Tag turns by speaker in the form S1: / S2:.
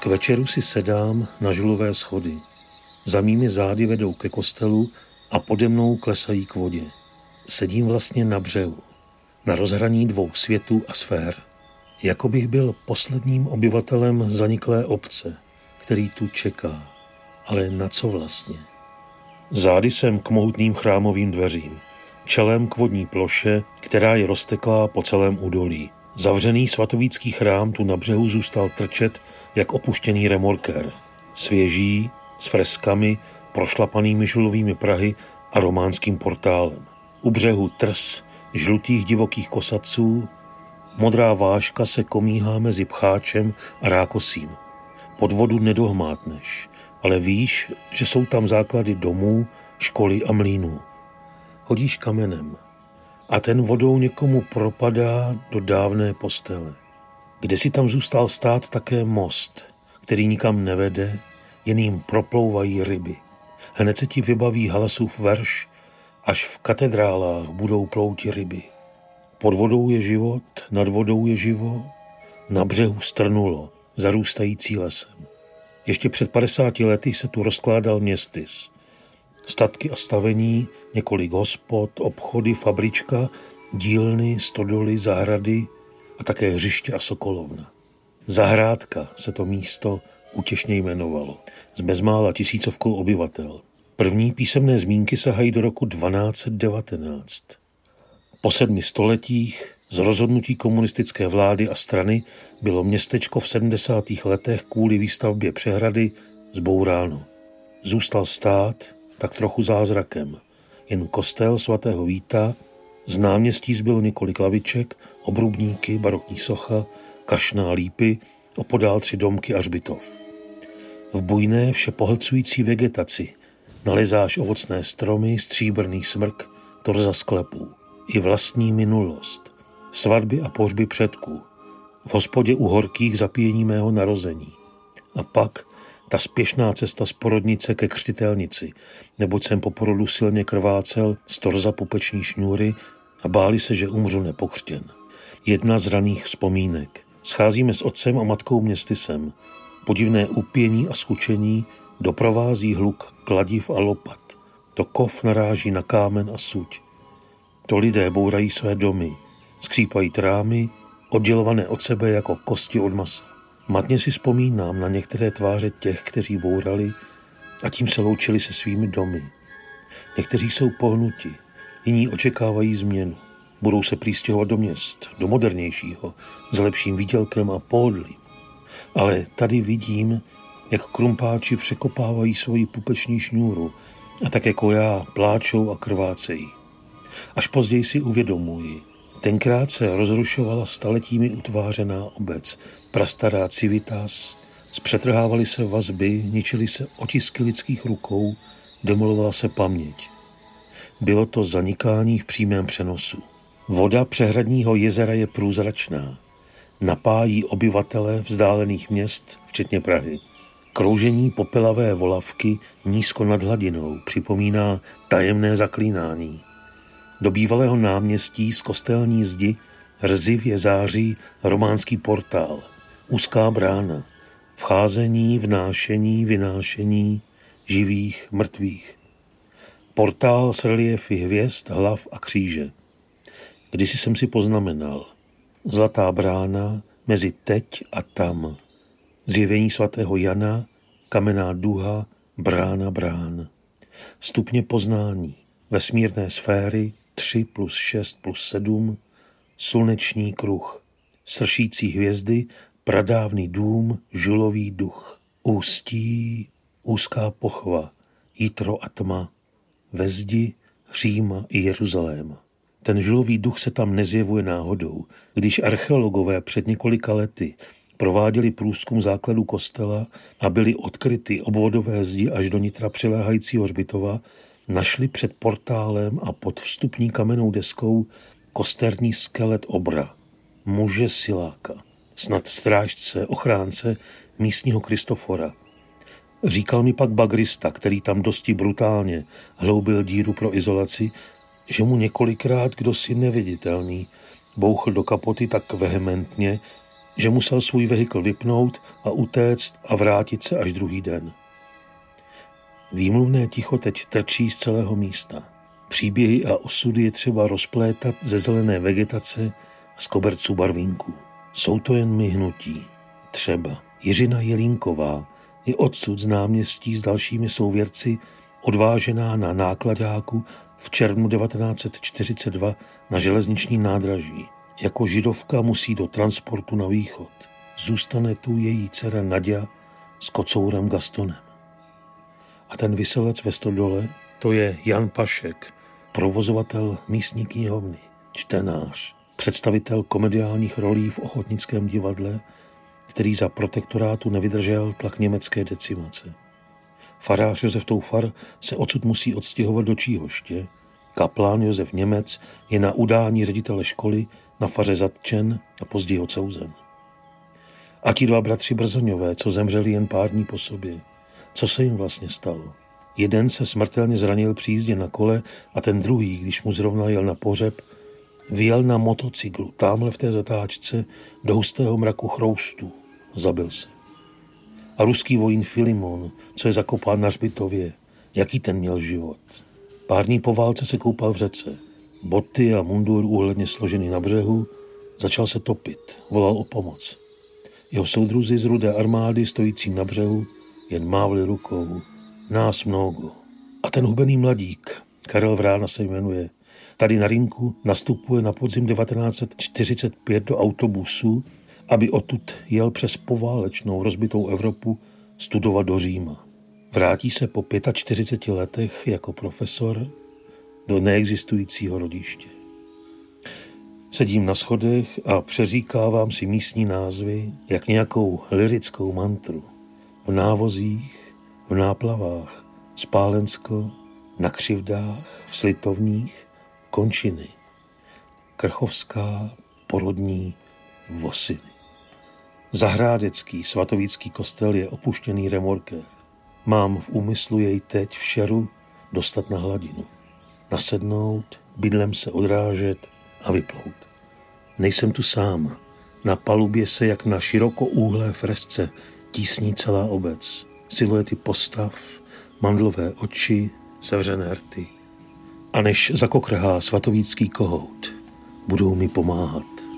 S1: K večeru si sedám na žulové schody. Za mými zády vedou ke kostelu a pode mnou klesají k vodě. Sedím vlastně na břehu, na rozhraní dvou světů a sfér. Jako bych byl posledním obyvatelem zaniklé obce, který tu čeká. Ale na co vlastně? Zády jsem k mohutným chrámovým dveřím, čelem k vodní ploše, která je rozteklá po celém údolí. Zavřený svatovícký chrám tu na břehu zůstal trčet jak opuštěný remorker. Svěží, s freskami, prošlapanými žulovými prahy a románským portálem. U břehu trs žlutých divokých kosaců, modrá váška se komíhá mezi pcháčem a rákosím. Pod vodu nedohmátneš, ale víš, že jsou tam základy domů, školy a mlínů. Hodíš kamenem a ten vodou někomu propadá do dávné postele. Kde si tam zůstal stát také most, který nikam nevede, jen jim proplouvají ryby. Hned se ti vybaví halasův verš, až v katedrálách budou plouti ryby. Pod vodou je život, nad vodou je živo, na břehu strnulo, zarůstající lesem. Ještě před 50 lety se tu rozkládal městys. Statky a stavení, několik hospod, obchody, fabrička, dílny, stodoly, zahrady a také hřiště a sokolovna. Zahrádka se to místo útěšně jmenovalo, s bezmála tisícovkou obyvatel. První písemné zmínky sahají do roku 1219. Po sedmi stoletích z rozhodnutí komunistické vlády a strany bylo městečko v 70. letech kvůli výstavbě přehrady zbouráno. Zůstal stát tak trochu zázrakem. Jen kostel svatého Víta, z náměstí zbylo několik laviček, obrubníky, barokní socha, kašná lípy, opodál tři domky a žbitov. V bujné, vše pohlcující vegetaci nalezáš ovocné stromy, stříbrný smrk, torza sklepů i vlastní minulost, svatby a pohřby předků, v hospodě u horkých zapíjení mého narození. A pak ta spěšná cesta z porodnice ke křtitelnici, neboť jsem po porodu silně krvácel z torza pupeční šňůry a báli se, že umřu nepokřtěn. Jedna z raných vzpomínek. Scházíme s otcem a matkou městysem. Podivné upění a skučení doprovází hluk kladiv a lopat. To kov naráží na kámen a suť. To lidé bourají své domy, skřípají trámy, oddělované od sebe jako kosti od masa. Matně si vzpomínám na některé tváře těch, kteří bourali a tím se loučili se svými domy. Někteří jsou pohnuti, jiní očekávají změnu. Budou se přístěhovat do měst, do modernějšího, s lepším výdělkem a pohodlím. Ale tady vidím, jak krumpáči překopávají svoji pupeční šňůru a tak jako já pláčou a krvácejí. Až později si uvědomuji, tenkrát se rozrušovala staletími utvářená obec, prastará civitas, zpřetrhávaly se vazby, ničily se otisky lidských rukou, demolovala se paměť. Bylo to zanikání v přímém přenosu. Voda přehradního jezera je průzračná. Napájí obyvatele vzdálených měst, včetně Prahy. Kroužení popelavé volavky nízko nad hladinou připomíná tajemné zaklínání. Do bývalého náměstí z kostelní zdi rzivě září románský portál, úzká brána, vcházení, vnášení, vynášení živých, mrtvých. Portál s reliefy hvězd, hlav a kříže. Kdysi jsem si poznamenal. Zlatá brána mezi teď a tam. Zjevení svatého Jana, kamenná duha, brána brán. Stupně poznání, vesmírné sféry, 3 plus 6 plus 7, sluneční kruh, sršící hvězdy, pradávný dům, žulový duch, ústí, úzká pochva, jítro a tma, ve zdi Říma i Jeruzaléma. Ten žulový duch se tam nezjevuje náhodou. Když archeologové před několika lety prováděli průzkum základů kostela a byly odkryty obvodové zdi až do nitra přiléhajícího hřbitova, našli před portálem a pod vstupní kamennou deskou kosterní skelet obra, muže siláka, snad strážce, ochránce místního Kristofora. Říkal mi pak bagrista, který tam dosti brutálně hloubil díru pro izolaci, že mu několikrát kdo si neviditelný bouchl do kapoty tak vehementně, že musel svůj vehikl vypnout a utéct a vrátit se až druhý den. Výmluvné ticho teď trčí z celého místa. Příběhy a osudy je třeba rozplétat ze zelené vegetace a z koberců barvínků. Jsou to jen myhnutí. Třeba Jiřina Jelínková je odsud z náměstí s dalšími souvěrci odvážená na nákladáku v červnu 1942 na železniční nádraží. Jako židovka musí do transportu na východ. Zůstane tu její dcera Nadia s kocourem Gastonem. A ten vyselec ve Stodole, to je Jan Pašek, provozovatel místní knihovny, čtenář, představitel komediálních rolí v ochotnickém divadle, který za protektorátu nevydržel tlak německé decimace. Farář Josef Toufar se odsud musí odstěhovat do Číhoště, kaplán Josef Němec je na udání ředitele školy na faře zatčen a později odsouzen. A ti dva bratři Brzoňové, co zemřeli jen pár dní po sobě, co se jim vlastně stalo? Jeden se smrtelně zranil při jízdě na kole a ten druhý, když mu zrovna jel na pořeb, vyjel na motocyklu, tamhle v té zatáčce, do hustého mraku chroustů. Zabil se. A ruský vojín Filimon, co je zakopán na Řbitově, jaký ten měl život. Pár dní po válce se koupal v řece. Boty a mundur úhledně složený na břehu, začal se topit, volal o pomoc. Jeho soudruzi z rudé armády stojící na břehu jen mávli rukou. Nás mnoho. A ten hubený mladík, Karel Vrána se jmenuje, tady na rinku nastupuje na podzim 1945 do autobusu, aby odtud jel přes poválečnou rozbitou Evropu studovat do Říma. Vrátí se po 45 letech jako profesor do neexistujícího rodiště. Sedím na schodech a přeříkávám si místní názvy jak nějakou lirickou mantru. V návozích, v náplavách, Spálensko, na křivdách, v Slitovních, Končiny, Krchovská, Porodní, Vosiny. Zahrádecký svatovícký kostel je opuštěný remorker. Mám v úmyslu jej teď v šeru dostat na hladinu. Nasednout, bydlem se odrážet a vyplout. Nejsem tu sám. Na palubě se jak na širokoúhlé fresce tísní celá obec. Siluety postav, mandlové oči, sevřené rty. A než zakokrhá svatovícký kohout, budou mi pomáhat.